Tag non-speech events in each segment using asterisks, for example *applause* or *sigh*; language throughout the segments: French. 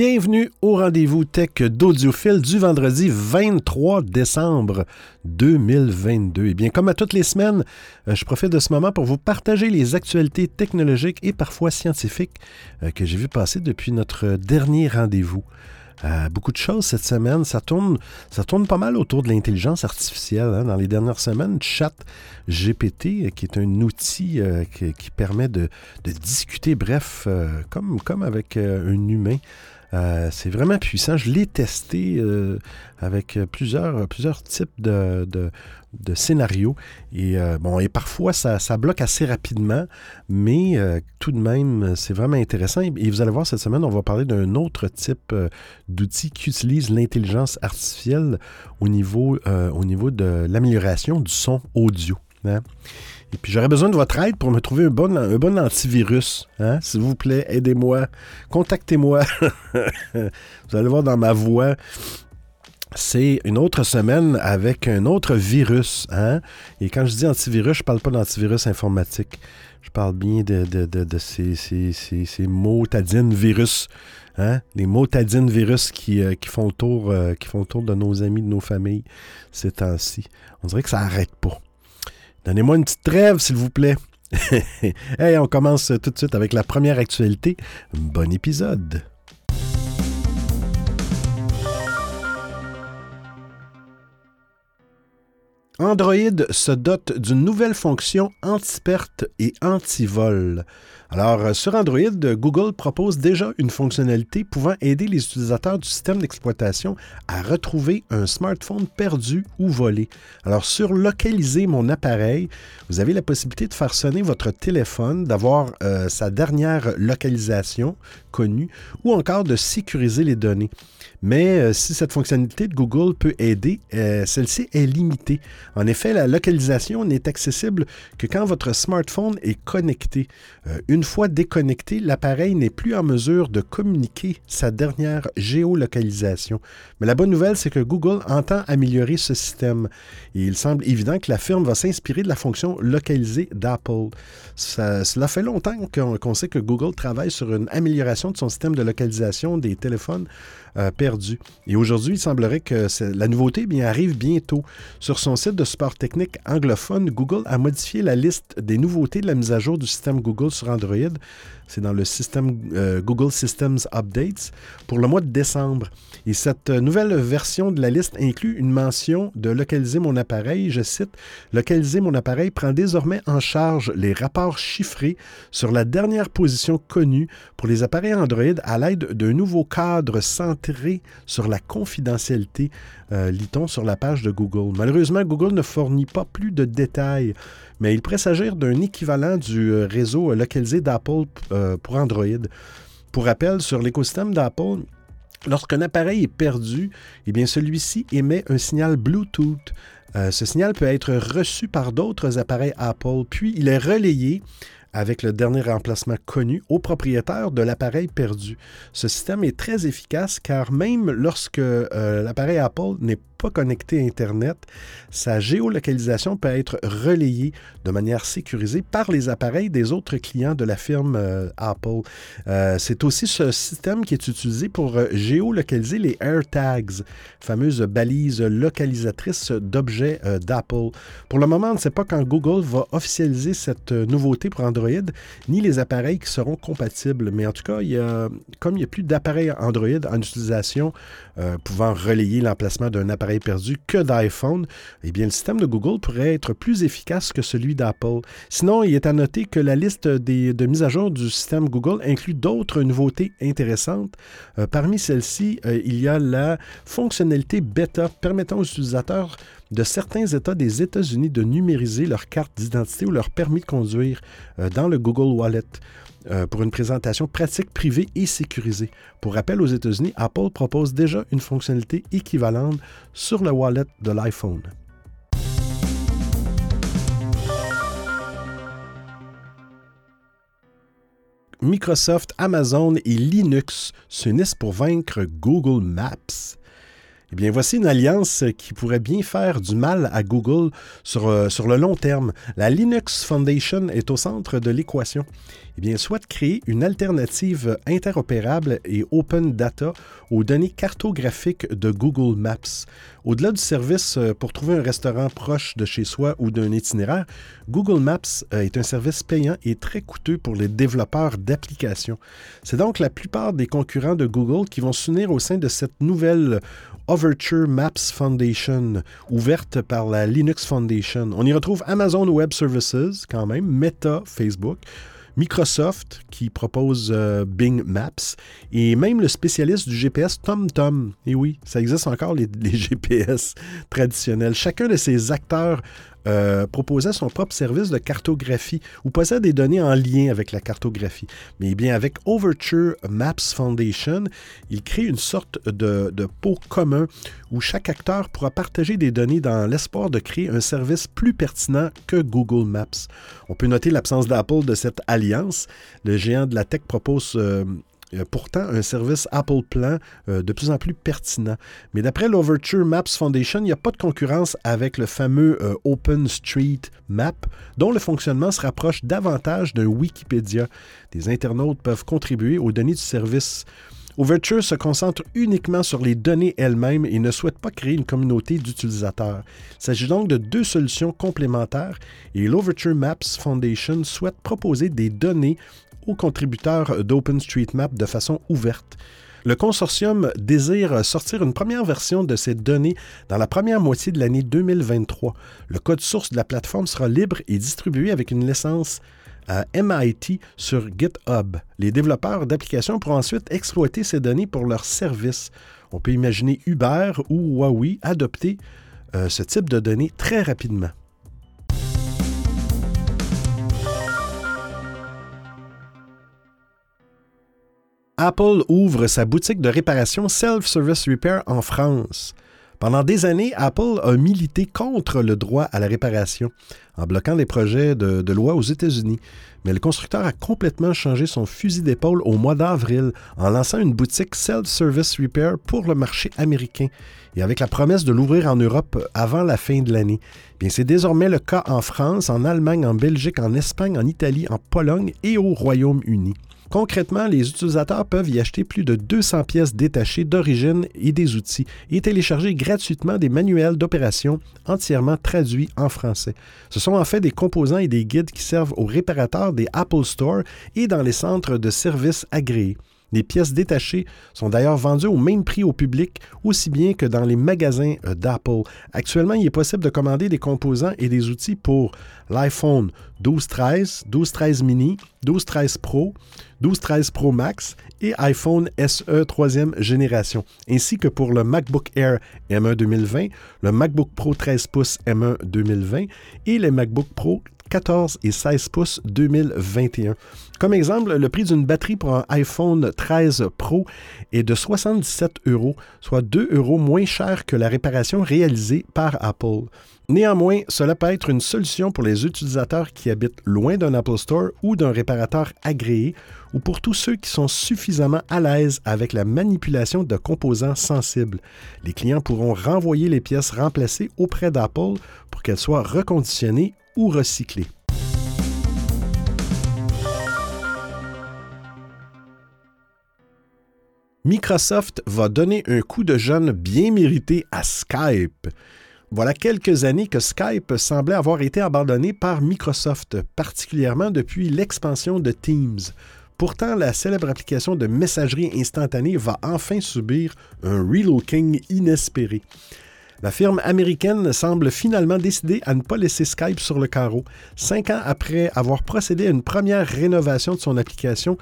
Bienvenue au rendez-vous tech d'Audiophile du vendredi 23 décembre 2022. Et bien, comme à toutes les semaines, euh, je profite de ce moment pour vous partager les actualités technologiques et parfois scientifiques euh, que j'ai vu passer depuis notre dernier rendez-vous. Euh, beaucoup de choses cette semaine. Ça tourne, ça tourne pas mal autour de l'intelligence artificielle. Hein. Dans les dernières semaines, Chat GPT, qui est un outil qui, permet de, discuter, bref, comme, comme avec un humain, euh, c'est vraiment puissant. Je l'ai testé euh, avec plusieurs, plusieurs types de, scénarios. Et, euh, bon, et parfois, ça, bloque assez rapidement, mais tout de même, c'est vraiment intéressant. Et, vous allez voir, cette semaine, on va parler d'un autre type d'outil qui utilise l'intelligence artificielle au niveau, au niveau de l'amélioration du son audio. Hein. Et puis j'aurais besoin de votre aide pour me trouver un bon, un bon antivirus. Hein? S'il vous plaît, aidez-moi. Contactez-moi. *laughs* vous allez voir dans ma voix. C'est une autre semaine avec un autre virus. Hein? Et quand je dis antivirus, je ne parle pas d'antivirus informatique. Je parle bien de, de, ces, ces, ces, ces motadines virus. Hein? Les motadines virus qui, euh, qui, font tour, euh, qui font le tour de nos amis, de nos familles ces temps-ci. On dirait que ça n'arrête pas. Donnez-moi une petite trêve, s'il vous plaît. *laughs* hey, on commence tout de suite avec la première actualité. Bon épisode. Android se dote d'une nouvelle fonction anti-perte et anti-vol. Alors, euh, sur Android, Google propose déjà une fonctionnalité pouvant aider les utilisateurs du système d'exploitation à retrouver un smartphone perdu ou volé. Alors, sur Localiser mon appareil, vous avez la possibilité de faire sonner votre téléphone, d'avoir euh, sa dernière localisation connue ou encore de sécuriser les données. Mais euh, si cette fonctionnalité de Google peut aider, celle-ci est limitée. En effet, la localisation n'est accessible que quand votre smartphone est connecté. Une fois déconnecté, l'appareil n'est plus en mesure de communiquer sa dernière géolocalisation. Mais la bonne nouvelle, c'est que Google entend améliorer ce système. Il semble évident que la firme va s'inspirer de la fonction localisée d'Apple. cela fait longtemps qu'on sait que Google travaille sur une amélioration de son système de localisation des téléphones euh, Et aujourd'hui, il semblerait que la nouveauté bien, arrive bientôt. Sur son site de support technique anglophone, Google a modifié la liste des nouveautés de la mise à jour du système Google sur Android c'est dans le système euh, Google Systems Updates pour le mois de décembre. Et cette nouvelle version de la liste inclut une mention de localiser mon appareil. Je cite, Localiser mon appareil prend désormais en charge les rapports chiffrés sur la dernière position connue pour les appareils Android à l'aide d'un nouveau cadre centré sur la confidentialité, euh, lit-on sur la page de Google. Malheureusement, Google ne fournit pas plus de détails mais il pourrait s'agir d'un équivalent du euh, réseau localisé d'Apple euh, pour Android. Pour rappel, sur l'écosystème d'Apple, lorsqu'un appareil est perdu, eh celui-ci émet un signal Bluetooth. Euh, ce signal peut être reçu par d'autres appareils Apple, puis il est relayé avec le dernier remplacement connu au propriétaire de l'appareil perdu. Ce système est très efficace car même lorsque l'appareil Apple n'est pas connecté à Internet, sa géolocalisation peut être relayée de manière sécurisée par les appareils des autres clients de la firme euh, Apple. Euh, c'est aussi ce système qui est utilisé pour euh, géolocaliser les AirTags, fameuses balises localisatrices d'objets d'Apple. Pour le moment, on ne sait pas quand Google va officialiser cette nouveauté pour Android, ni les appareils qui seront compatibles. Mais en tout cas, il y a, comme il n'y a plus d'appareils Android en utilisation pouvant relayer l'emplacement d'un appareil perdu que d'iPhone, eh bien, le système de Google pourrait être plus efficace que celui d'Apple. Sinon, il est à noter que la liste des, de mise à jour du système Google inclut d'autres nouveautés intéressantes. Euh, parmi celles-ci, euh, il y a la fonctionnalité bêta permettant aux utilisateurs de certains États des États-Unis de numériser leur carte d'identité ou leur permis de conduire euh, dans le Google Wallet. Euh, pour une présentation pratique, privée et sécurisée. Pour rappel, aux États-Unis, Apple propose déjà une fonctionnalité équivalente sur le wallet de l'iPhone. Microsoft, Amazon et Linux s'unissent pour vaincre Google Maps. Eh bien, voici une alliance qui pourrait bien faire du mal à Google sur, euh, sur le long terme. La Linux Foundation est au centre de l'équation. Eh bien, souhaite créer une alternative interopérable et open data aux données cartographiques de Google Maps. Au-delà du service euh, pour trouver un restaurant proche de chez soi ou d'un itinéraire, Google Maps euh, est un service payant et très coûteux pour les développeurs d'applications. C'est donc la plupart des concurrents de Google qui vont s'unir au sein de cette nouvelle Overture Maps Foundation, ouverte par la Linux Foundation. On y retrouve Amazon Web Services, quand même, Meta, Facebook, Microsoft qui propose euh, Bing Maps et même le spécialiste du GPS TomTom. Et oui, ça existe encore les, les *laughs* GPS traditionnels. Chacun de ces acteurs euh, proposait son propre service de cartographie ou possède des données en lien avec la cartographie. Mais bien avec Overture Maps Foundation, il crée une sorte de, de pot commun où chaque acteur pourra partager des données dans l'espoir de créer un service plus pertinent que Google Maps. On peut noter l'absence d'Apple de cette alliance. Le géant de la tech propose euh, pourtant un service Apple Plan euh, de plus en plus pertinent. Mais d'après l'Overture Maps Foundation, il n'y a pas de concurrence avec le fameux euh, OpenStreetMap, dont le fonctionnement se rapproche davantage d'un Wikipédia. Des internautes peuvent contribuer aux données du service. Overture se concentre uniquement sur les données elles-mêmes et ne souhaite pas créer une communauté d'utilisateurs. Il s'agit donc de deux solutions complémentaires et l'Overture Maps Foundation souhaite proposer des données contributeurs d'OpenStreetMap de façon ouverte. Le consortium désire sortir une première version de ces données dans la première moitié de l'année 2023. Le code source de la plateforme sera libre et distribué avec une licence à MIT sur GitHub. Les développeurs d'applications pourront ensuite exploiter ces données pour leurs services. On peut imaginer Uber ou Huawei adopter euh, ce type de données très rapidement. Apple ouvre sa boutique de réparation Self-Service Repair en France. Pendant des années, Apple a milité contre le droit à la réparation en bloquant les projets de, loi aux États-Unis. Mais le constructeur a complètement changé son fusil d'épaule au mois d'avril en lançant une boutique Self-Service Repair pour le marché américain et avec la promesse de l'ouvrir en Europe avant la fin de l'année. C'est désormais le cas en France, en Allemagne, en Belgique, en Espagne, en Italie, en Pologne et au Royaume-Uni. Concrètement, les utilisateurs peuvent y acheter plus de 200 pièces détachées d'origine et des outils et télécharger gratuitement des manuels d'opération entièrement traduits en français. Ce sont en fait des composants et des guides qui servent aux réparateurs des Apple Store et dans les centres de services agréés. Les pièces détachées sont d'ailleurs vendues au même prix au public, aussi bien que dans les magasins euh, d'Apple. Actuellement, il est possible de commander des composants et des outils pour l'iPhone 12-13, 12-13 mini, 12-13 Pro, 12-13 Pro Max et iPhone SE 3e génération, ainsi que pour le MacBook Air M1 2020, le MacBook Pro 13 pouces M1 2020 et les MacBook Pro 14 et 16 pouces 2021. Comme exemple, le prix d'une batterie pour un iPhone 13 Pro est de 77 euros, soit 2 euros moins cher que la réparation réalisée par Apple. Néanmoins, cela peut être une solution pour les utilisateurs qui habitent loin d'un Apple Store ou d'un réparateur agréé, ou pour tous ceux qui sont suffisamment à l'aise avec la manipulation de composants sensibles. Les clients pourront renvoyer les pièces remplacées auprès d'Apple pour qu'elles soient reconditionnées ou recyclées. Microsoft va donner un coup de jeune bien mérité à Skype. Voilà quelques années que Skype semblait avoir été abandonné par Microsoft, particulièrement depuis l'expansion de Teams. Pourtant, la célèbre application de messagerie instantanée va enfin subir un relooking inespéré. La firme américaine semble finalement décider à ne pas laisser Skype sur le carreau. Cinq ans après avoir procédé à une première rénovation de son application,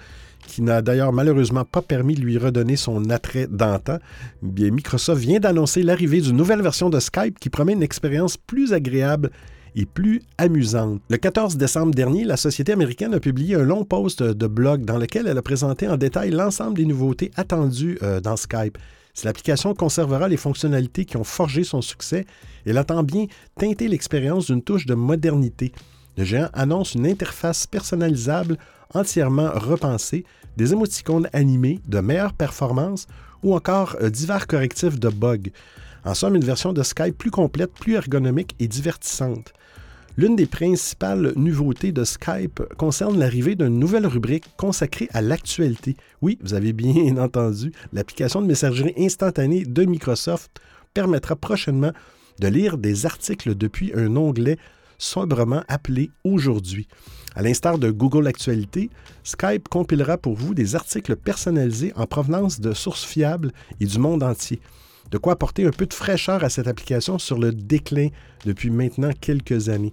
qui n'a d'ailleurs malheureusement pas permis de lui redonner son attrait d'antan, bien Microsoft vient d'annoncer l'arrivée d'une nouvelle version de Skype qui promet une expérience plus agréable et plus amusante. Le 14 décembre dernier, la société américaine a publié un long post de blog dans lequel elle a présenté en détail l'ensemble des nouveautés attendues euh, dans Skype. Si l'application conservera les fonctionnalités qui ont forgé son succès, elle entend bien teinter l'expérience d'une touche de modernité. Le géant annonce une interface personnalisable entièrement repensée, des émoticônes animés, de meilleures performances ou encore euh, divers correctifs de bugs. En somme, une version de Skype plus complète, plus ergonomique et divertissante. L'une des principales nouveautés de Skype concerne l'arrivée d'une nouvelle rubrique consacrée à l'actualité. Oui, vous avez bien *laughs* entendu, l'application de messagerie instantanée de Microsoft permettra prochainement de lire des articles depuis un onglet sobrement appelé Aujourd'hui. À l'instar de Google Actualité, Skype compilera pour vous des articles personnalisés en provenance de sources fiables et du monde entier. De quoi apporter un peu de fraîcheur à cette application sur le déclin depuis maintenant quelques années.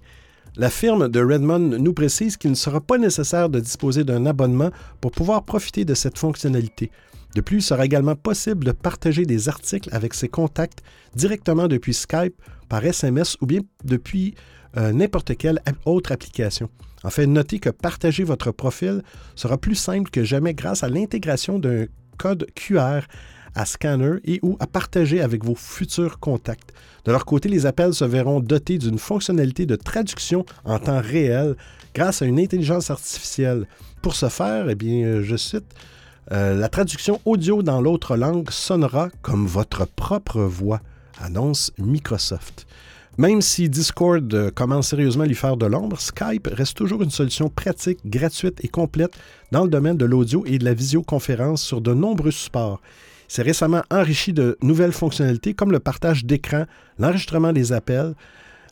La firme de Redmond nous précise qu'il ne sera pas nécessaire de disposer d'un abonnement pour pouvoir profiter de cette fonctionnalité. De plus, il sera également possible de partager des articles avec ses contacts directement depuis Skype, par SMS ou bien depuis n'importe quelle autre application. En fait, notez que partager votre profil sera plus simple que jamais grâce à l'intégration d'un code QR à scanner et ou à partager avec vos futurs contacts. De leur côté, les appels se verront dotés d'une fonctionnalité de traduction en temps réel grâce à une intelligence artificielle. Pour ce faire, eh bien, euh, je cite, euh, la traduction audio dans l'autre langue sonnera comme votre propre voix, annonce Microsoft. Même si Discord euh, commence sérieusement à lui faire de l'ombre, Skype reste toujours une solution pratique, gratuite et complète dans le domaine de l'audio et de la visioconférence sur de nombreux supports. C'est récemment enrichi de nouvelles fonctionnalités comme le partage d'écran, l'enregistrement des appels.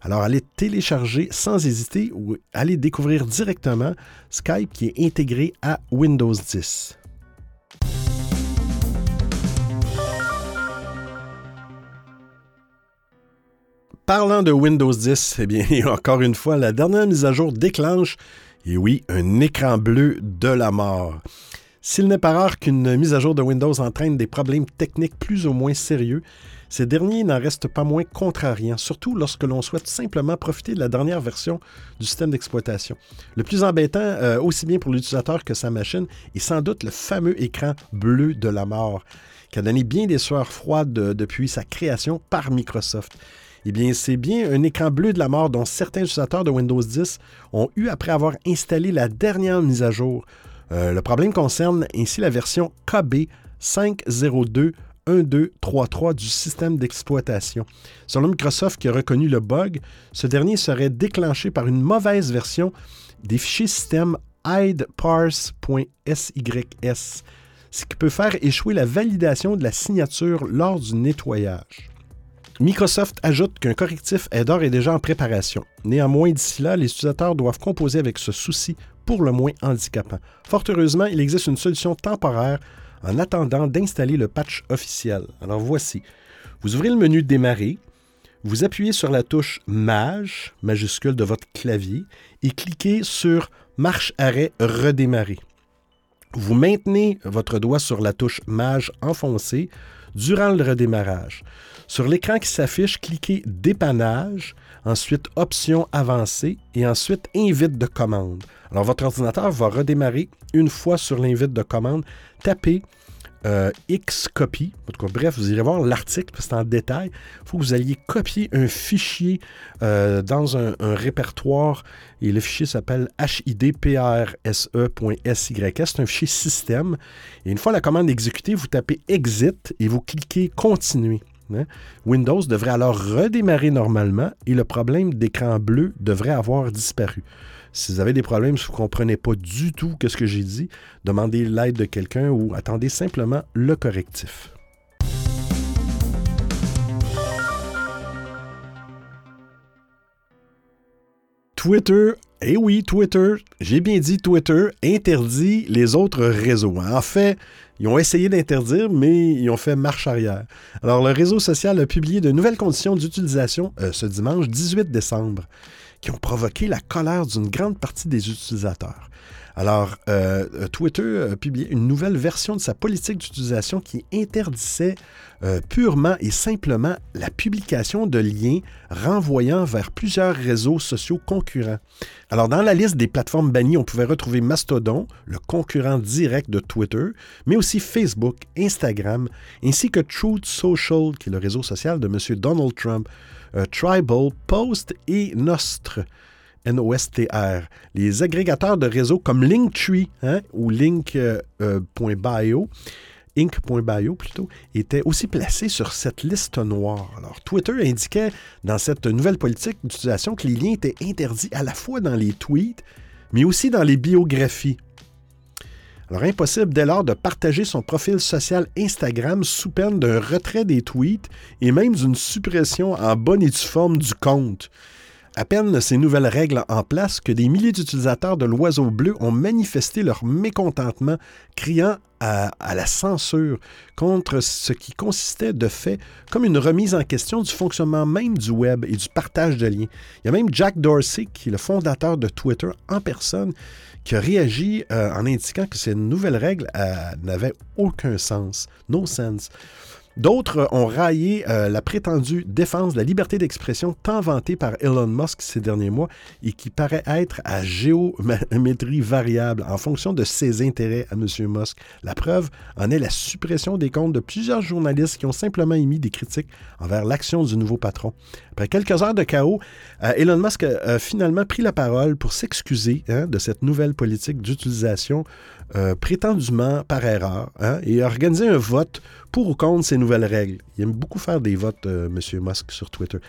Alors allez télécharger sans hésiter ou allez découvrir directement Skype qui est intégré à Windows 10. Parlant de Windows 10, eh bien, *laughs* encore une fois, la dernière mise à jour déclenche, et oui, un écran bleu de la mort. S'il n'est pas rare qu'une mise à jour de Windows entraîne des problèmes techniques plus ou moins sérieux, ces derniers n'en restent pas moins contrariants, surtout lorsque l'on souhaite simplement profiter de la dernière version du système d'exploitation. Le plus embêtant, euh, aussi bien pour l'utilisateur que sa machine, est sans doute le fameux écran bleu de la mort, qui a donné bien des soirs froides depuis sa création par Microsoft. Eh bien, c'est bien un écran bleu de la mort dont certains utilisateurs de Windows 10 ont eu après avoir installé la dernière mise à jour. Euh, le problème concerne ainsi la version KB 502.1233 du système d'exploitation. Selon Microsoft qui a reconnu le bug, ce dernier serait déclenché par une mauvaise version des fichiers système hideparse.sys, ce qui peut faire échouer la validation de la signature lors du nettoyage. Microsoft ajoute qu'un correctif est et déjà en préparation. Néanmoins, d'ici là, les utilisateurs doivent composer avec ce souci pour le moins handicapant. Fort heureusement, il existe une solution temporaire en attendant d'installer le patch officiel. Alors voici. Vous ouvrez le menu Démarrer, vous appuyez sur la touche Maj, majuscule de votre clavier, et cliquez sur Marche arrêt redémarrer. Vous maintenez votre doigt sur la touche Maj enfoncée durant le redémarrage. Sur l'écran qui s'affiche, cliquez Dépannage, ensuite Options avancées et ensuite Invite de commande. Alors, votre ordinateur va redémarrer une fois sur l'invite de commande. Tapez euh, X copy. bref, vous irez voir l'article parce que c'est en détail. Il faut que vous alliez copier un fichier euh, dans un, répertoire et le fichier s'appelle hidprse.sys. C'est un fichier système. Et une fois la commande exécutée, vous tapez Exit et vous cliquez Continuer. Windows devrait alors redémarrer normalement et le problème d'écran bleu devrait avoir disparu. Si vous avez des problèmes, si vous ne comprenez pas du tout ce que j'ai dit, demandez l'aide de quelqu'un ou attendez simplement le correctif. Twitter, eh oui, Twitter, j'ai bien dit Twitter, interdit les autres réseaux. En fait, ils ont essayé d'interdire, mais ils ont fait marche arrière. Alors, le réseau social a publié de nouvelles conditions d'utilisation euh, ce dimanche 18 décembre qui ont provoqué la colère d'une grande partie des utilisateurs. Alors, euh, euh, Twitter a publié une nouvelle version de sa politique d'utilisation qui interdisait euh, purement et simplement la publication de liens renvoyant vers plusieurs réseaux sociaux concurrents. Alors, dans la liste des plateformes bannies, on pouvait retrouver Mastodon, le concurrent direct de Twitter, mais aussi Facebook, Instagram, ainsi que Truth Social, qui est le réseau social de M. Donald Trump. Euh, Tribal, Post et Nostr. N-O-S-T-R. Les agrégateurs de réseaux comme Linktree hein, ou Link.bio Inc.bio plutôt, était aussi placé sur cette liste noire. Twitter indiquait dans cette nouvelle politique d'utilisation que les liens étaient interdits à la fois dans les tweets, mais aussi dans les biographies. Alors, impossible dès lors de partager son profil social Instagram sous peine d'un retrait des tweets et même d'une suppression en bonne et due forme du compte. À peine ces nouvelles règles en place que des milliers d'utilisateurs de l'oiseau bleu ont manifesté leur mécontentement, criant à, la censure contre ce qui consistait de fait comme une remise en question du fonctionnement même du web et du partage de liens. Il y a même Jack Dorsey, qui est le fondateur de Twitter en personne, qui a réagi euh, en indiquant que ces nouvelles règles euh, n'avaient aucun sens, no sense. D'autres ont raillé euh, la prétendue défense de la liberté d'expression tant vantée par Elon Musk ces derniers mois et qui paraît être à géométrie variable en fonction de ses intérêts à M. Musk. La preuve en est la suppression des comptes de plusieurs journalistes qui ont simplement émis des critiques envers l'action du nouveau patron. Après quelques heures de chaos, euh, Elon Musk a, finalement pris la parole pour s'excuser hein, de cette nouvelle politique d'utilisation euh, prétendument par erreur hein, et a organisé un vote pour ou contre ces nouvelles règles. Il aime beaucoup faire des votes, euh, M. Musk, sur Twitter.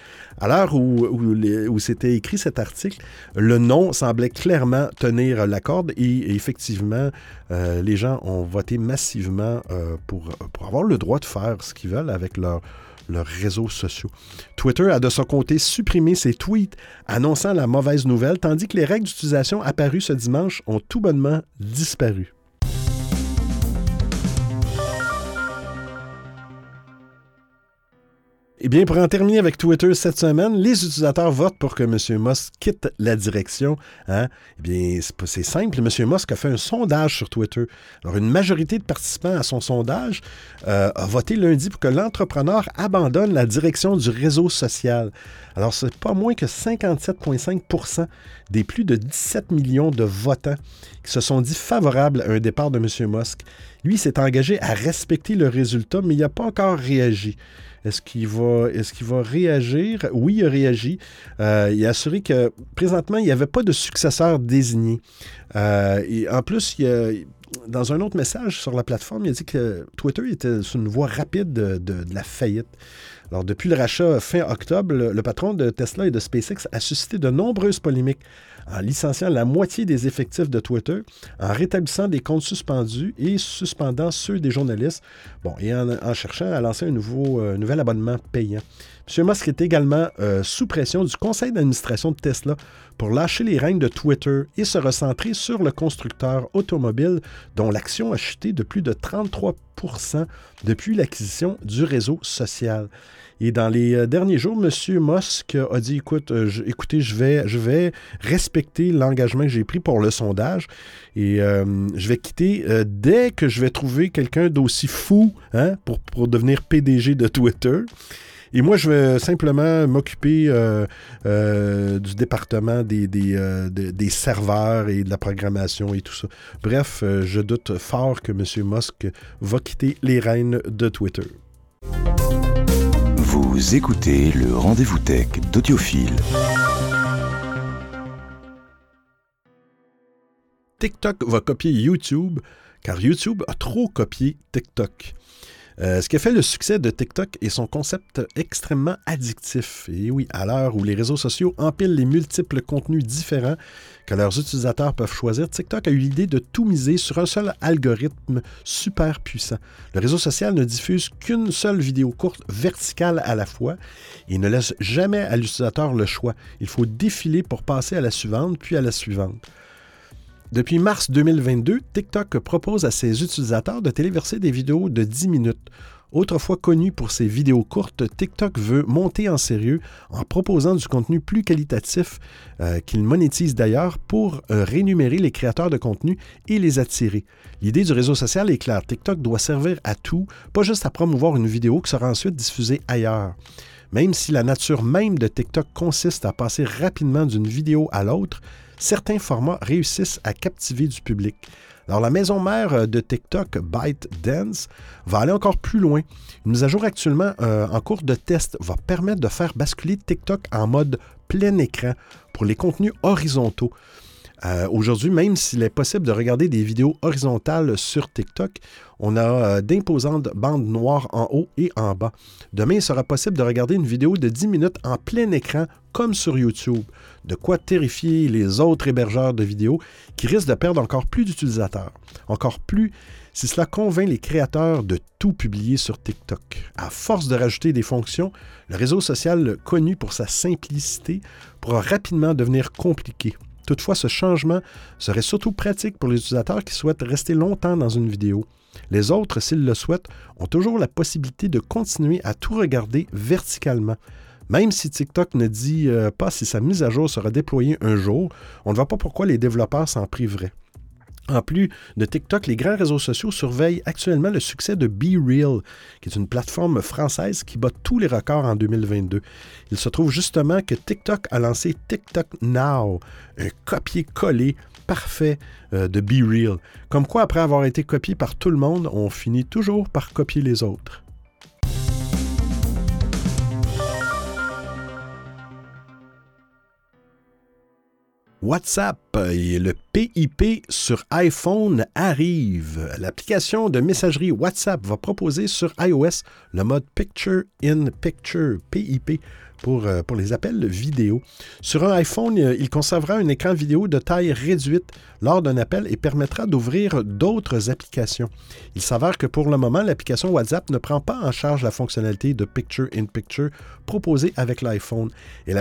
À l'heure où, où, c'était écrit cet article, le non semblait clairement tenir la corde et, effectivement, euh, les gens ont voté massivement pour, pour avoir le droit de faire ce qu'ils veulent avec leur leurs réseaux sociaux. Twitter a de son côté supprimé ses tweets annonçant la mauvaise nouvelle, tandis que les règles d'utilisation apparues ce dimanche ont tout bonnement disparu. Eh bien, pour en terminer avec Twitter cette semaine, les utilisateurs votent pour que M. Musk quitte la direction. Hein? Eh bien, c'est simple. M. Musk a fait un sondage sur Twitter. Alors, une majorité de participants à son sondage euh, a voté lundi pour que l'entrepreneur abandonne la direction du réseau social. Alors, c'est pas moins que 57,5% des plus de 17 millions de votants qui se sont dit favorables à un départ de M. Musk. Lui s'est engagé à respecter le résultat, mais il n'a pas encore réagi. Est-ce qu'il va, est va réagir? Oui, il a réagi. Euh, il a assuré que présentement, il n'y avait pas de successeur désigné. Euh, et en plus, dans un autre message sur la plateforme, il a dit que Twitter était sur une voie rapide de, la faillite. Alors, depuis le rachat fin octobre, le, patron de Tesla et de SpaceX a suscité de nombreuses polémiques en licenciant la moitié des effectifs de Twitter, en rétablissant des comptes suspendus et suspendant ceux des journalistes, et en, cherchant à lancer un nouveau, euh, nouvel abonnement payant. M. Musk est également euh, sous pression du conseil d'administration de Tesla pour lâcher les règnes de Twitter et se recentrer sur le constructeur automobile dont l'action a chuté de plus de 33% depuis l'acquisition du réseau social. Et dans les euh, derniers jours, M. Musk a dit écoute, euh, écoutez, je vais, je vais respecter l'engagement que j'ai pris pour le sondage et euh, je vais quitter dès que je vais trouver quelqu'un d'aussi fou hein, pour, pour devenir PDG de Twitter. Et moi, je vais simplement m'occuper du département des, des, des, serveurs et de la programmation et tout ça. Bref, je doute fort que M. Musk va quitter les rênes de Twitter. Vous écoutez le rendez-vous tech d'Audiophile. TikTok va copier YouTube car YouTube a trop copié TikTok. Euh, ce qui a fait le succès de TikTok est son concept extrêmement addictif. Et oui, à l'heure où les réseaux sociaux empilent les multiples contenus différents que leurs utilisateurs peuvent choisir, TikTok a eu l'idée de tout miser sur un seul algorithme super puissant. Le réseau social ne diffuse qu'une seule vidéo courte verticale à la fois et ne laisse jamais à l'utilisateur le choix. Il faut défiler pour passer à la suivante, puis à la suivante. Depuis mars 2022, TikTok propose à ses utilisateurs de téléverser des vidéos de 10 minutes. Autrefois connu pour ses vidéos courtes, TikTok veut monter en sérieux en proposant du contenu plus qualitatif euh, qu'il monétise d'ailleurs pour euh, rémunérer les créateurs de contenu et les attirer. L'idée du réseau social est claire. TikTok doit servir à tout, pas juste à promouvoir une vidéo qui sera ensuite diffusée ailleurs. Même si la nature même de TikTok consiste à passer rapidement d'une vidéo à l'autre, certains formats réussissent à captiver du public. Alors, la maison mère euh, de TikTok, ByteDance, va aller encore plus loin. Une mise à jour actuellement euh, en cours de test va permettre de faire basculer TikTok en mode plein écran pour les contenus horizontaux. Euh, aujourd'hui, même s'il est possible de regarder des vidéos horizontales sur TikTok, on a d'imposantes bandes noires en haut et en bas. Demain, il sera possible de regarder une vidéo de 10 minutes en plein écran comme sur YouTube. De quoi terrifier les autres hébergeurs de vidéos qui risquent de perdre encore plus d'utilisateurs. Encore plus si cela convainc les créateurs de tout publier sur TikTok. À force de rajouter des fonctions, le réseau social connu pour sa simplicité pourra rapidement devenir compliqué. Toutefois, ce changement serait surtout pratique pour les utilisateurs qui souhaitent rester longtemps dans une vidéo. Les autres, s'ils le souhaitent, ont toujours la possibilité de continuer à tout regarder verticalement. Même si TikTok ne dit euh, pas si sa mise à jour sera déployée un jour, on ne voit pas pourquoi les développeurs s'en priveraient. En plus de TikTok, les grands réseaux sociaux surveillent actuellement le succès de BeReal, qui est une plateforme française qui bat tous les records en 2022. Il se trouve justement que TikTok a lancé TikTok Now, un copier-coller parfait euh, de BeReal. Comme quoi, après avoir été copié par tout le monde, on finit toujours par copier les autres. WhatsApp et le PIP sur iPhone arrive. L'application de messagerie WhatsApp va proposer sur iOS le mode Picture in Picture, PIP, pour, euh, pour les appels vidéo. Sur un iPhone, euh, il conservera un écran vidéo de taille réduite lors d'un appel et permettra d'ouvrir d'autres applications. Il s'avère que pour le moment, l'application WhatsApp ne prend pas en charge la fonctionnalité de Picture in Picture proposée avec l'iPhone.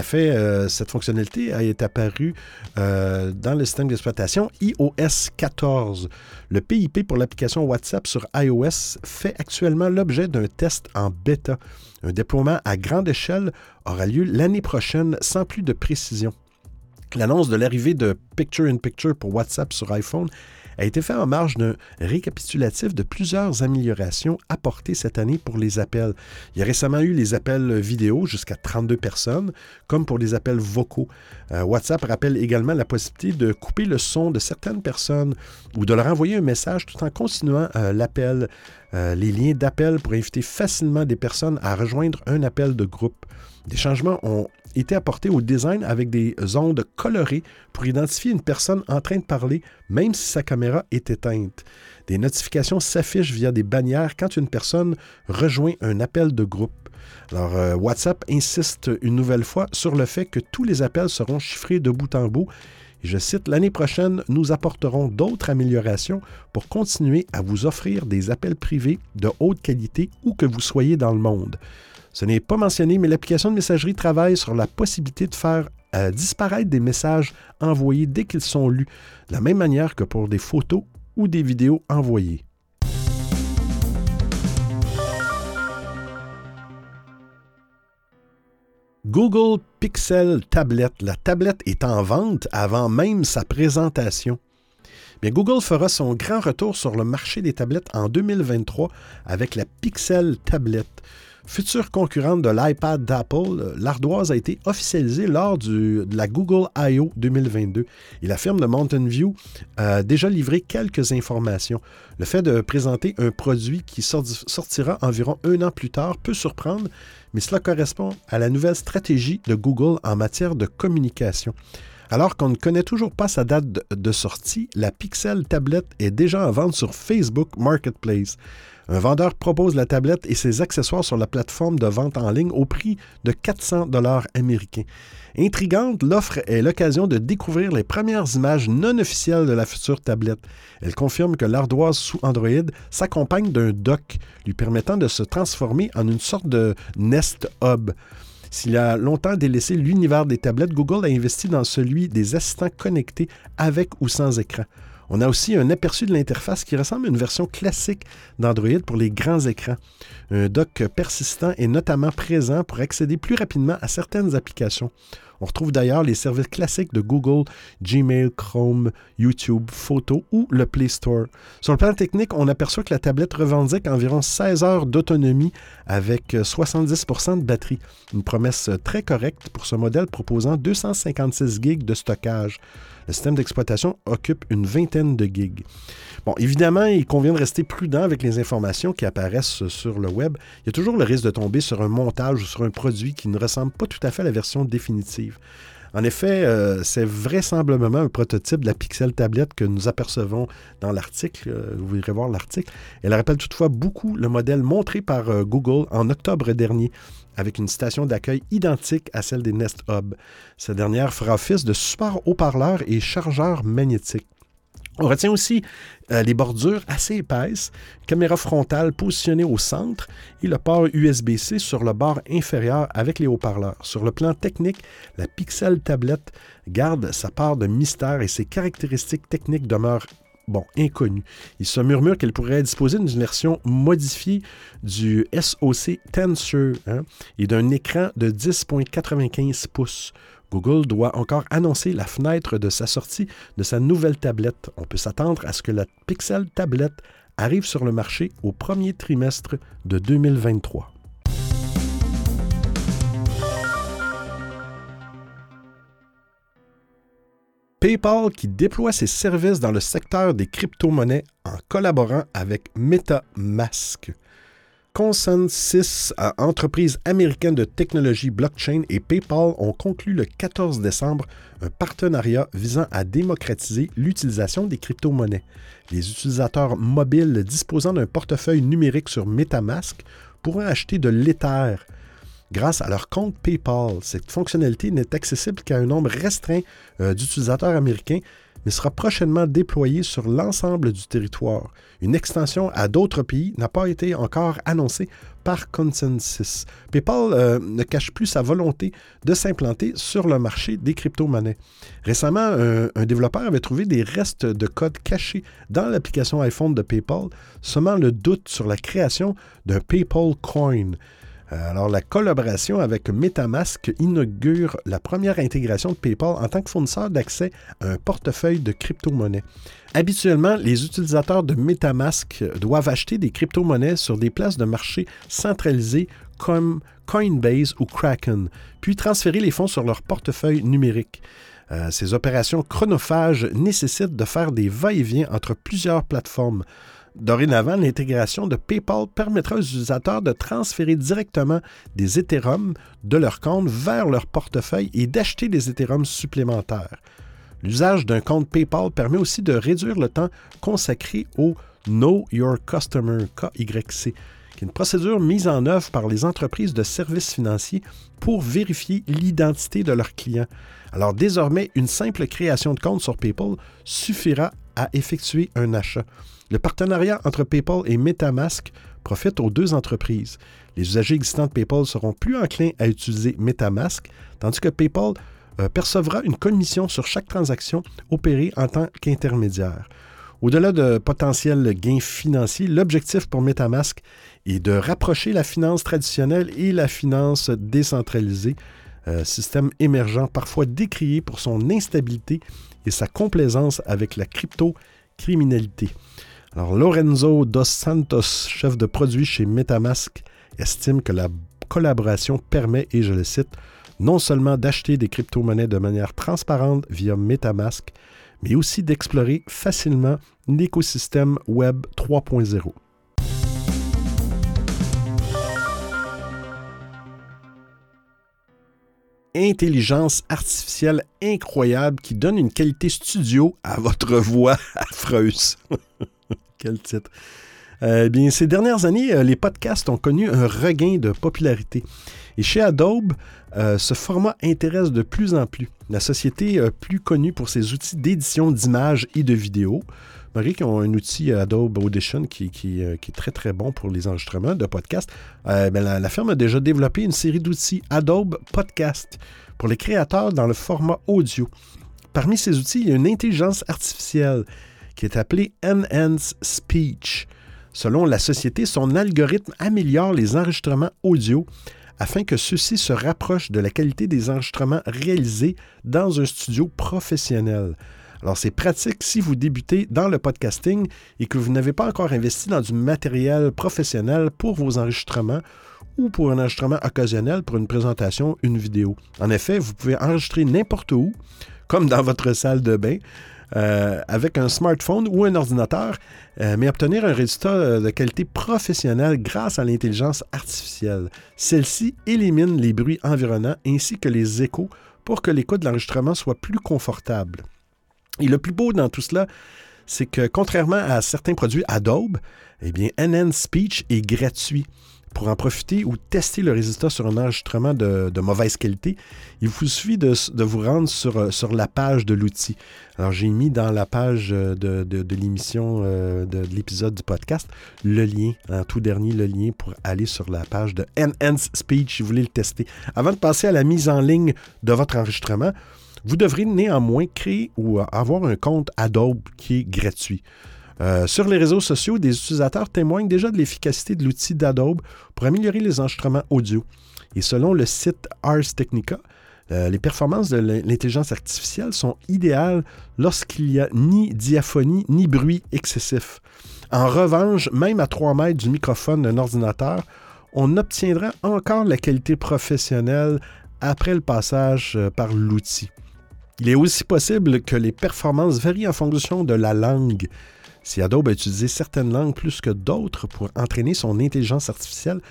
Fait, euh, cette fonctionnalité est apparue dans le système d'exploitation iOS 14. Le PIP pour l'application WhatsApp sur iOS fait actuellement l'objet d'un test en bêta. Un déploiement à grande échelle aura lieu l'année prochaine sans plus de précision. L'annonce de l'arrivée de Picture in Picture pour WhatsApp sur iPhone a été fait en marge d'un récapitulatif de plusieurs améliorations apportées cette année pour les appels. Il y a récemment eu les appels vidéo jusqu'à 32 personnes, comme pour les appels vocaux. Euh, WhatsApp rappelle également la possibilité de couper le son de certaines personnes ou de leur envoyer un message tout en continuant euh, l'appel. Euh, les liens d'appel pour inviter facilement des personnes à rejoindre un appel de groupe. Des changements ont été apportés au design avec des ondes colorées pour identifier une personne en train de parler, même si sa caméra est éteinte. Des notifications s'affichent via des bannières quand une personne rejoint un appel de groupe. Alors, euh, WhatsApp insiste une nouvelle fois sur le fait que tous les appels seront chiffrés de bout en bout. Je cite, L'année prochaine, nous apporterons d'autres améliorations pour continuer à vous offrir des appels privés de haute qualité où que vous soyez dans le monde. Ce n'est pas mentionné, mais l'application de messagerie travaille sur la possibilité de faire euh, disparaître des messages envoyés dès qu'ils sont lus, de la même manière que pour des photos ou des vidéos envoyées. Google Pixel Tablet. La tablette est en vente avant même sa présentation. Bien, Google fera son grand retour sur le marché des tablettes en 2023 avec la Pixel Tablet. Future concurrente de l'iPad d'Apple, l'ardoise a été officialisée lors de la Google I.O. 2022 et la firme de Mountain View a déjà livré quelques informations. Le fait de présenter un produit qui sortira environ un an plus tard peut surprendre, mais cela correspond à la nouvelle stratégie de Google en matière de communication. Alors qu'on ne connaît toujours pas sa date de sortie, la Pixel Tablet est déjà en vente sur Facebook Marketplace. Un vendeur propose la tablette et ses accessoires sur la plateforme de vente en ligne au prix de 400 dollars américains. Intrigante, l'offre est l'occasion de découvrir les premières images non officielles de la future tablette. Elle confirme que l'ardoise sous Android s'accompagne d'un dock lui permettant de se transformer en une sorte de Nest Hub. S'il a longtemps délaissé l'univers des tablettes, Google a investi dans celui des assistants connectés avec ou sans écran. On a aussi un aperçu de l'interface qui ressemble à une version classique d'Android pour les grands écrans. Un dock persistant est notamment présent pour accéder plus rapidement à certaines applications. On retrouve d'ailleurs les services classiques de Google, Gmail, Chrome, YouTube, Photo ou le Play Store. Sur le plan technique, on aperçoit que la tablette revendique environ 16 heures d'autonomie avec 70% de batterie. Une promesse très correcte pour ce modèle proposant 256 GB de stockage. Le système d'exploitation occupe une vingtaine de gigs. Bon, évidemment, il convient de rester prudent avec les informations qui apparaissent sur le web. Il y a toujours le risque de tomber sur un montage ou sur un produit qui ne ressemble pas tout à fait à la version définitive. En effet, euh, c'est vraisemblablement un prototype de la Pixel tablette que nous apercevons dans l'article. Euh, vous irez voir l'article. Elle rappelle toutefois beaucoup le modèle montré par euh, Google en octobre dernier avec une station d'accueil identique à celle des Nest Hub. Cette dernière fera office de support haut-parleur et chargeur magnétique. On retient aussi euh, les bordures assez épaisses, caméra frontale positionnée au centre et le port USB-C sur le bord inférieur avec les haut-parleurs. Sur le plan technique, la Pixel tablette garde sa part de mystère et ses caractéristiques techniques demeurent bon, inconnues. Il se murmure qu'elle pourrait disposer d'une version modifiée du SoC Tensor hein, et d'un écran de 10.95 pouces. Google doit encore annoncer la fenêtre de sa sortie de sa nouvelle tablette. On peut s'attendre à ce que la Pixel tablette arrive sur le marché au premier trimestre de 2023. PayPal qui déploie ses services dans le secteur des crypto-monnaies en collaborant avec MetaMask. Consensus, entreprise américaine de technologie blockchain et PayPal ont conclu le 14 décembre un partenariat visant à démocratiser l'utilisation des crypto-monnaies. Les utilisateurs mobiles disposant d'un portefeuille numérique sur MetaMask pourront acheter de l'Ether grâce à leur compte PayPal. Cette fonctionnalité n'est accessible qu'à un nombre restreint euh, d'utilisateurs américains mais sera prochainement déployé sur l'ensemble du territoire. Une extension à d'autres pays n'a pas été encore annoncée par consensus. PayPal euh, ne cache plus sa volonté de s'implanter sur le marché des crypto-monnaies. Récemment, un, développeur avait trouvé des restes de code cachés dans l'application iPhone de PayPal, semant le doute sur la création d'un PayPal Coin. Euh, alors, la collaboration avec MetaMask inaugure la première intégration de PayPal en tant que fournisseur d'accès à un portefeuille de crypto-monnaies. Habituellement, les utilisateurs de MetaMask doivent acheter des crypto-monnaies sur des places de marché centralisées comme Coinbase ou Kraken, puis transférer les fonds sur leur portefeuille numérique. Euh, ces opérations chronophages nécessitent de faire des va-et-vient entre plusieurs plateformes. Dorénavant, l'intégration de PayPal permettra aux utilisateurs de transférer directement des Ethereum de leur compte vers leur portefeuille et d'acheter des Ethereum supplémentaires. L'usage d'un compte PayPal permet aussi de réduire le temps consacré au Know Your Customer, KYC, qui est une procédure mise en œuvre par les entreprises de services financiers pour vérifier l'identité de leurs clients. Alors désormais, une simple création de compte sur PayPal suffira à effectuer un achat. Le partenariat entre PayPal et MetaMask profite aux deux entreprises. Les usagers existants de PayPal seront plus enclins à utiliser MetaMask, tandis que PayPal euh, percevra une commission sur chaque transaction opérée en tant qu'intermédiaire. Au-delà de potentiels gains financiers, l'objectif pour MetaMask est de rapprocher la finance traditionnelle et la finance décentralisée, euh, système émergent parfois décrié pour son instabilité et sa complaisance avec la crypto-criminalité. Alors, Lorenzo Dos Santos, chef de produit chez Metamask, estime que la collaboration permet, et je le cite, non seulement d'acheter des crypto-monnaies de manière transparente via Metamask, mais aussi d'explorer facilement l'écosystème Web 3.0. intelligence artificielle incroyable qui donne une qualité studio à votre voix *laughs* affreuse. Quel titre. Euh, bien, ces dernières années, euh, les podcasts ont connu un regain de popularité. Et chez Adobe, euh, ce format intéresse de plus en plus. La société plus connue pour ses outils d'édition d'images et de vidéos. Marie, qui ont un outil Adobe Audition qui, est très très bon pour les enregistrements de podcasts. Ben, la, firme a déjà développé une série d'outils Adobe Podcast pour les créateurs dans le format audio. Parmi ces outils, il y a une intelligence artificielle qui est appelé Enhance Speech. Selon la société, son algorithme améliore les enregistrements audio afin que ceux-ci se rapprochent de la qualité des enregistrements réalisés dans un studio professionnel. Alors, c'est pratique si vous débutez dans le podcasting et que vous n'avez pas encore investi dans du matériel professionnel pour vos enregistrements ou pour un enregistrement occasionnel pour une présentation, une vidéo. En effet, vous pouvez enregistrer n'importe où, comme dans votre salle de bain, euh, avec un smartphone ou un ordinateur, euh, mais obtenir un résultat euh, de qualité professionnelle grâce à l'intelligence artificielle. Celle-ci élimine les bruits environnants ainsi que les échos pour que l'écoute de l'enregistrement soit plus confortable. Et le plus beau dans tout cela, c'est que contrairement à certains produits Adobe, eh bien, NN Speech est gratuit. Pour en profiter ou tester le résultat sur un enregistrement de, mauvaise qualité, il vous suffit de, vous rendre sur, sur, la page de l'outil. Alors, j'ai mis dans la page de, de l'émission, euh, de, l'épisode du podcast, le lien, en tout dernier, le lien pour aller sur la page de Enhance Speech si vous voulez le tester. Avant de passer à la mise en ligne de votre enregistrement, vous devrez néanmoins créer ou avoir un compte Adobe qui est gratuit. Euh, sur les réseaux sociaux, des utilisateurs témoignent déjà de l'efficacité de l'outil d'Adobe pour améliorer les enregistrements audio. Et selon le site Ars Technica, euh, les performances de l'intelligence artificielle sont idéales lorsqu'il n'y a ni diaphonie ni bruit excessif. En revanche, même à 3 mètres du microphone d'un ordinateur, on obtiendra encore la qualité professionnelle après le passage euh, par l'outil. Il est aussi possible que les performances varient en fonction de la langue. Si Adobe a utilisé certaines langues plus que d'autres pour entraîner son intelligence artificielle,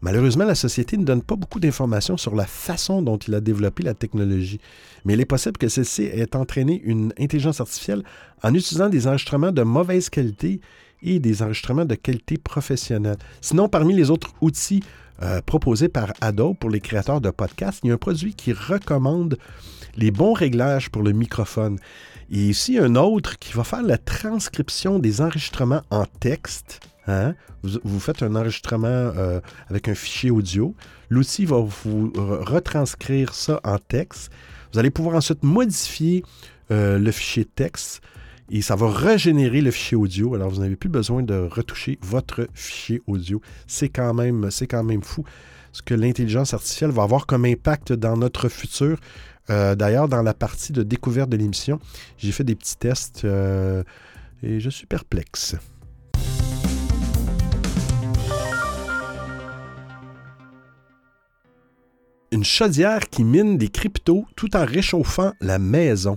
malheureusement, la société ne donne pas beaucoup d'informations sur la façon dont il a développé la technologie. Mais il est possible que celle-ci ait entraîné une intelligence artificielle en utilisant des enregistrements de mauvaise qualité et des enregistrements de qualité professionnelle. Sinon, parmi les autres outils euh, proposés par Adobe pour les créateurs de podcasts, il y a un produit qui recommande les bons réglages pour le microphone. Et ici, un autre qui va faire la transcription des enregistrements en texte. Hein? Vous, faites un enregistrement euh, avec un fichier audio. L'outil va vous retranscrire ça en texte. Vous allez pouvoir ensuite modifier euh, le fichier texte et ça va régénérer le fichier audio. Alors, vous n'avez plus besoin de retoucher votre fichier audio. C'est quand même, c'est quand même fou ce que l'intelligence artificielle va avoir comme impact dans notre futur. Euh, d'ailleurs, dans la partie de découverte de l'émission, j'ai fait des petits tests euh, et je suis perplexe. Une chaudière qui mine des cryptos tout en réchauffant la maison.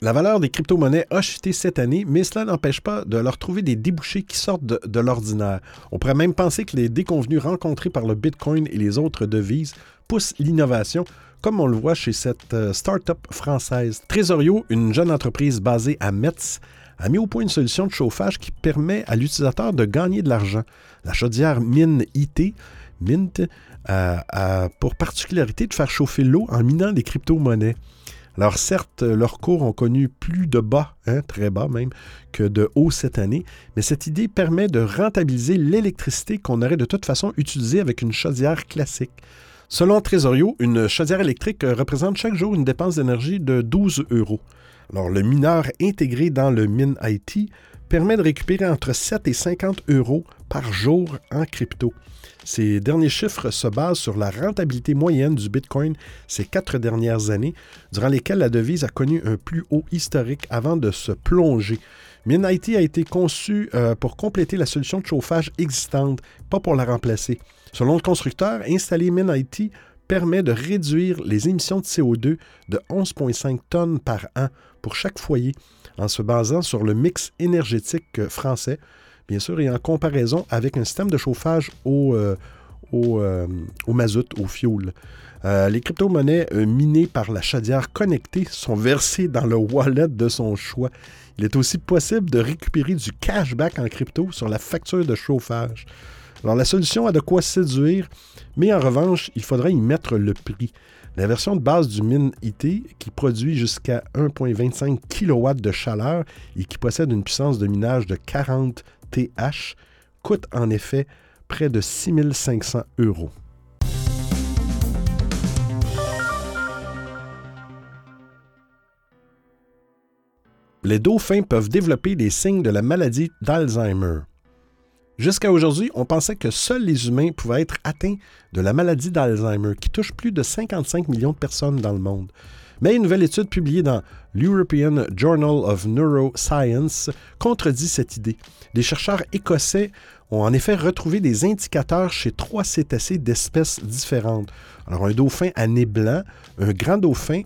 La valeur des crypto-monnaies a chuté cette année, mais cela n'empêche pas de leur trouver des débouchés qui sortent de, de l'ordinaire. On pourrait même penser que les déconvenus rencontrés par le Bitcoin et les autres devises poussent l'innovation comme on le voit chez cette euh, start-up française. Trésorio, une jeune entreprise basée à Metz, a mis au point une solution de chauffage qui permet à l'utilisateur de gagner de l'argent. La chaudière Mine IT, Mint, a pour particularité de faire chauffer l'eau en minant des crypto-monnaies. Alors certes, leurs cours ont connu plus de bas, hein, très bas même, que de haut cette année, mais cette idée permet de rentabiliser l'électricité qu'on aurait de toute façon utilisée avec une chaudière classique. Selon Trésorio, une chaudière électrique représente chaque jour une dépense d'énergie de 12 euros. Alors, le mineur intégré dans le Min IT permet de récupérer entre 7 et 50 euros par jour en crypto. Ces derniers chiffres se basent sur la rentabilité moyenne du Bitcoin ces quatre dernières années, durant lesquelles la devise a connu un plus haut historique avant de se plonger. MinIT a été conçu euh, pour compléter la solution de chauffage existante, pas pour la remplacer. Selon le constructeur, installer MinIT permet de réduire les émissions de CO2 de 11,5 tonnes par an pour chaque foyer en se basant sur le mix énergétique français, bien sûr, et en comparaison avec un système de chauffage au, euh, euh, au, mazout, au fioul. Euh, les crypto-monnaies minées par la chaudière connectée sont versées dans le wallet de son choix. Il est aussi possible de récupérer du cashback en crypto sur la facture de chauffage. Alors la solution a de quoi séduire, mais en revanche, il faudra y mettre le prix. La version de base du Min IT, qui produit jusqu'à 1,25 kW de chaleur et qui possède une puissance de minage de 40 TH, coûte en effet près de 6500 euros. Les dauphins peuvent développer des signes de la maladie d'Alzheimer. Jusqu'à aujourd'hui, on pensait que seuls les humains pouvaient être atteints de la maladie d'Alzheimer, qui touche plus de 55 millions de personnes dans le monde. Mais une nouvelle étude publiée dans l'European Journal of Neuroscience contredit cette idée. Des chercheurs écossais ont en effet retrouvé des indicateurs chez trois cétacés d'espèces différentes. Alors un dauphin à nez blanc, un grand dauphin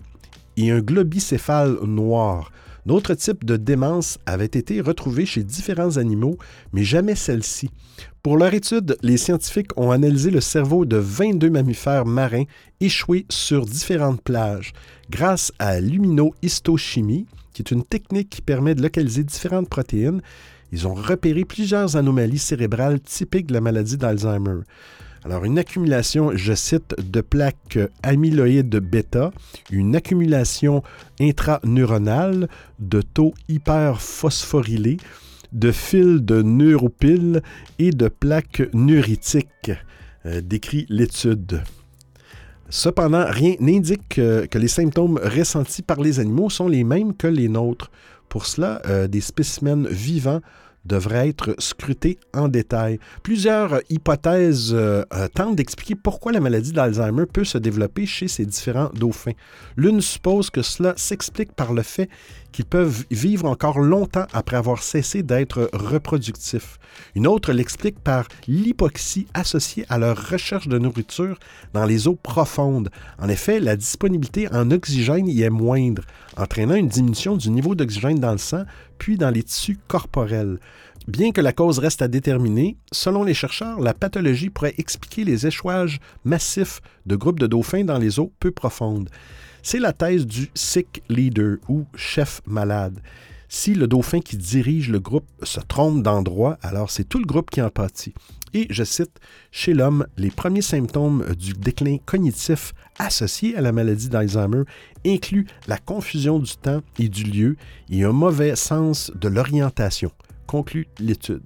et un globicéphale noir. D'autres types de démence avaient été retrouvés chez différents animaux, mais jamais celle-ci. Pour leur étude, les scientifiques ont analysé le cerveau de 22 mammifères marins échoués sur différentes plages. Grâce à l'huminohistochimie, qui est une technique qui permet de localiser différentes protéines, ils ont repéré plusieurs anomalies cérébrales typiques de la maladie d'Alzheimer. Alors, une accumulation, je cite, de plaques amyloïdes bêta, une accumulation intraneuronale de taux hyperphosphorylés, de fils de neuropiles et de plaques neuritiques, euh, décrit l'étude. Cependant, rien n'indique que, les symptômes ressentis par les animaux sont les mêmes que les nôtres. Pour cela, euh, des spécimens vivants devrait être scruté en détail. Plusieurs hypothèses euh, euh, tentent d'expliquer pourquoi la maladie d'Alzheimer peut se développer chez ces différents dauphins. L'une suppose que cela s'explique par le fait qu'ils peuvent vivre encore longtemps après avoir cessé d'être reproductifs. Une autre l'explique par l'hypoxie associée à leur recherche de nourriture dans les eaux profondes. En effet, la disponibilité en oxygène y est moindre, entraînant une diminution du niveau d'oxygène dans le sang puis dans les tissus corporels. Bien que la cause reste à déterminer, selon les chercheurs, la pathologie pourrait expliquer les échouages massifs de groupes de dauphins dans les eaux peu profondes. C'est la thèse du sick leader ou chef malade. Si le dauphin qui dirige le groupe se trompe d'endroit, alors c'est tout le groupe qui en pâtit. Et je cite, chez l'homme, les premiers symptômes du déclin cognitif associé à la maladie d'Alzheimer incluent la confusion du temps et du lieu et un mauvais sens de l'orientation, conclut l'étude.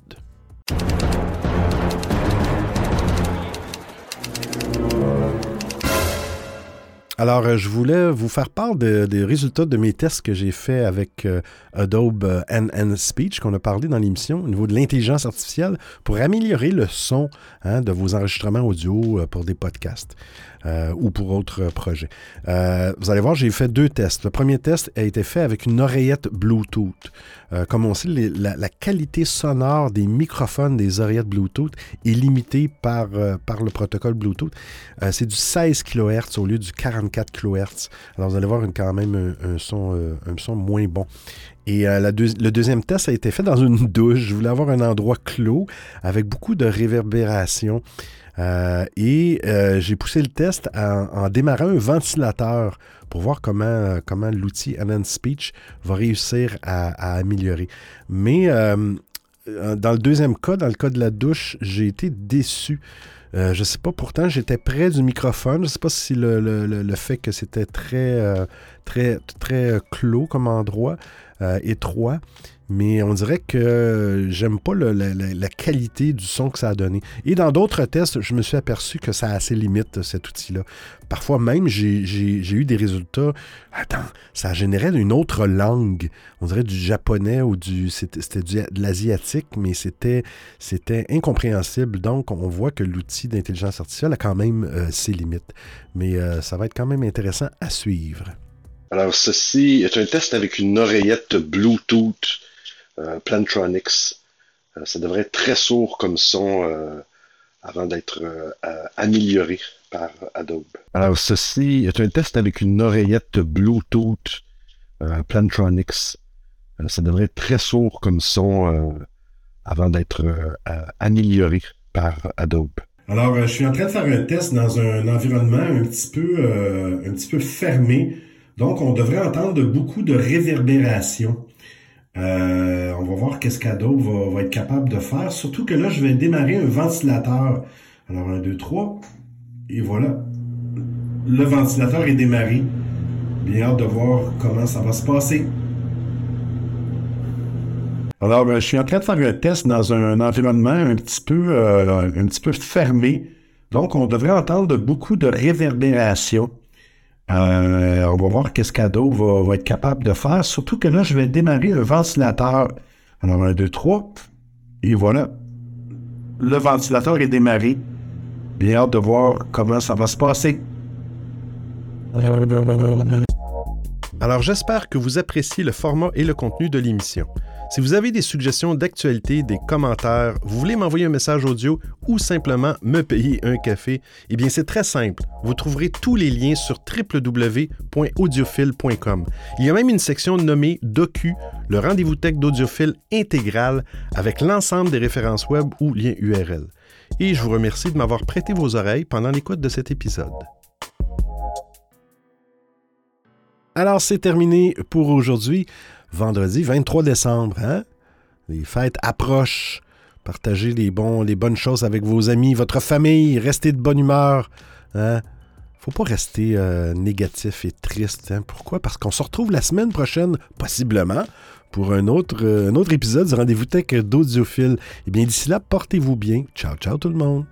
Alors, euh, je voulais vous faire part des résultats de mes tests que j'ai faits avec euh, Adobe NN Speech, qu'on a parlé dans l'émission, au niveau de l'intelligence artificielle, pour améliorer le son hein, de vos enregistrements audio euh, pour des podcasts. Euh, ou pour autres projets. Euh, vous allez voir, j'ai fait deux tests. Le premier test a été fait avec une oreillette Bluetooth. Euh, comme on sait, la, qualité sonore des microphones des oreillettes Bluetooth est limitée par, par le protocole Bluetooth. c'est du 16 kHz au lieu du 44 kHz. Alors vous allez voir quand même un, son, un son moins bon. Et le deuxième test a été fait dans une *laughs* douche. Je voulais avoir un endroit clos avec beaucoup de réverbération. Euh, et euh, j'ai poussé le test en, démarrant un ventilateur pour voir comment, comment l'outil Anand Speech va réussir à, améliorer. Mais euh, dans le deuxième cas, dans le cas de la douche, j'ai été déçu. Je ne sais pas, pourtant j'étais près du microphone. Je sais pas si le, le fait que c'était très, très, très clos comme endroit, étroit mais on dirait que j'aime pas la, qualité du son que ça a donné. Et dans d'autres tests, je me suis aperçu que ça a ses limites, cet outil-là. Parfois même, j'ai eu des résultats. Attends, ça générait une autre langue. On dirait du japonais ou du. C'était de l'asiatique, mais c'était incompréhensible. Donc, on voit que l'outil d'intelligence artificielle a quand même euh, ses limites. Mais euh, ça va être quand même intéressant à suivre. Alors, ceci est un test avec une oreillette Bluetooth euh, Plantronics. Euh, ça devrait être très sourd comme son euh, avant d'être amélioré par Adobe. Alors, ceci est un test avec une oreillette Bluetooth Plantronics. ça devrait être très sourd comme son avant d'être amélioré par Adobe. Alors, je suis en train de faire un test dans un environnement un petit peu, un petit peu fermé. Donc, on devrait entendre beaucoup de réverbération. Euh, on va voir qu'est-ce qu'Adobe va, être capable de faire. Surtout que là, je vais démarrer un ventilateur. Alors, un, deux, trois. Et voilà. Le ventilateur est démarré. Bien hâte de voir comment ça va se passer. Alors, ben, je suis en train de faire un test dans un environnement un petit peu, euh, un petit fermé. Donc, on devrait entendre beaucoup de réverbération. Euh, on va voir qu'est-ce qu'Ado va, va, être capable de faire. Surtout que là, je vais démarrer le ventilateur. Alors, un, deux, trois. Et voilà. Le ventilateur est démarré. Bien hâte de voir comment ça va se passer. Alors, j'espère que vous appréciez le format et le contenu de l'émission. Si vous avez des suggestions d'actualité, des commentaires, vous voulez m'envoyer un message audio ou simplement me payer un café, eh bien c'est très simple. Vous trouverez tous les liens sur www.audiophile.com. Il y a même une section nommée Docu, le rendez-vous tech d'audiophile intégral avec l'ensemble des références web ou liens URL. Et je vous remercie de m'avoir prêté vos oreilles pendant l'écoute de cet épisode. Alors, c'est terminé pour aujourd'hui vendredi 23 décembre. Hein? Les fêtes approchent. Partagez les, bons, les bonnes choses avec vos amis, votre famille. Restez de bonne humeur. Hein? Faut pas rester euh, négatif et triste. Hein? Pourquoi? Parce qu'on se retrouve la semaine prochaine, possiblement, pour un autre, euh, un autre épisode du Rendez-vous Tech d'Audiophile. Et eh bien, d'ici là, portez-vous bien. Ciao, ciao tout le monde.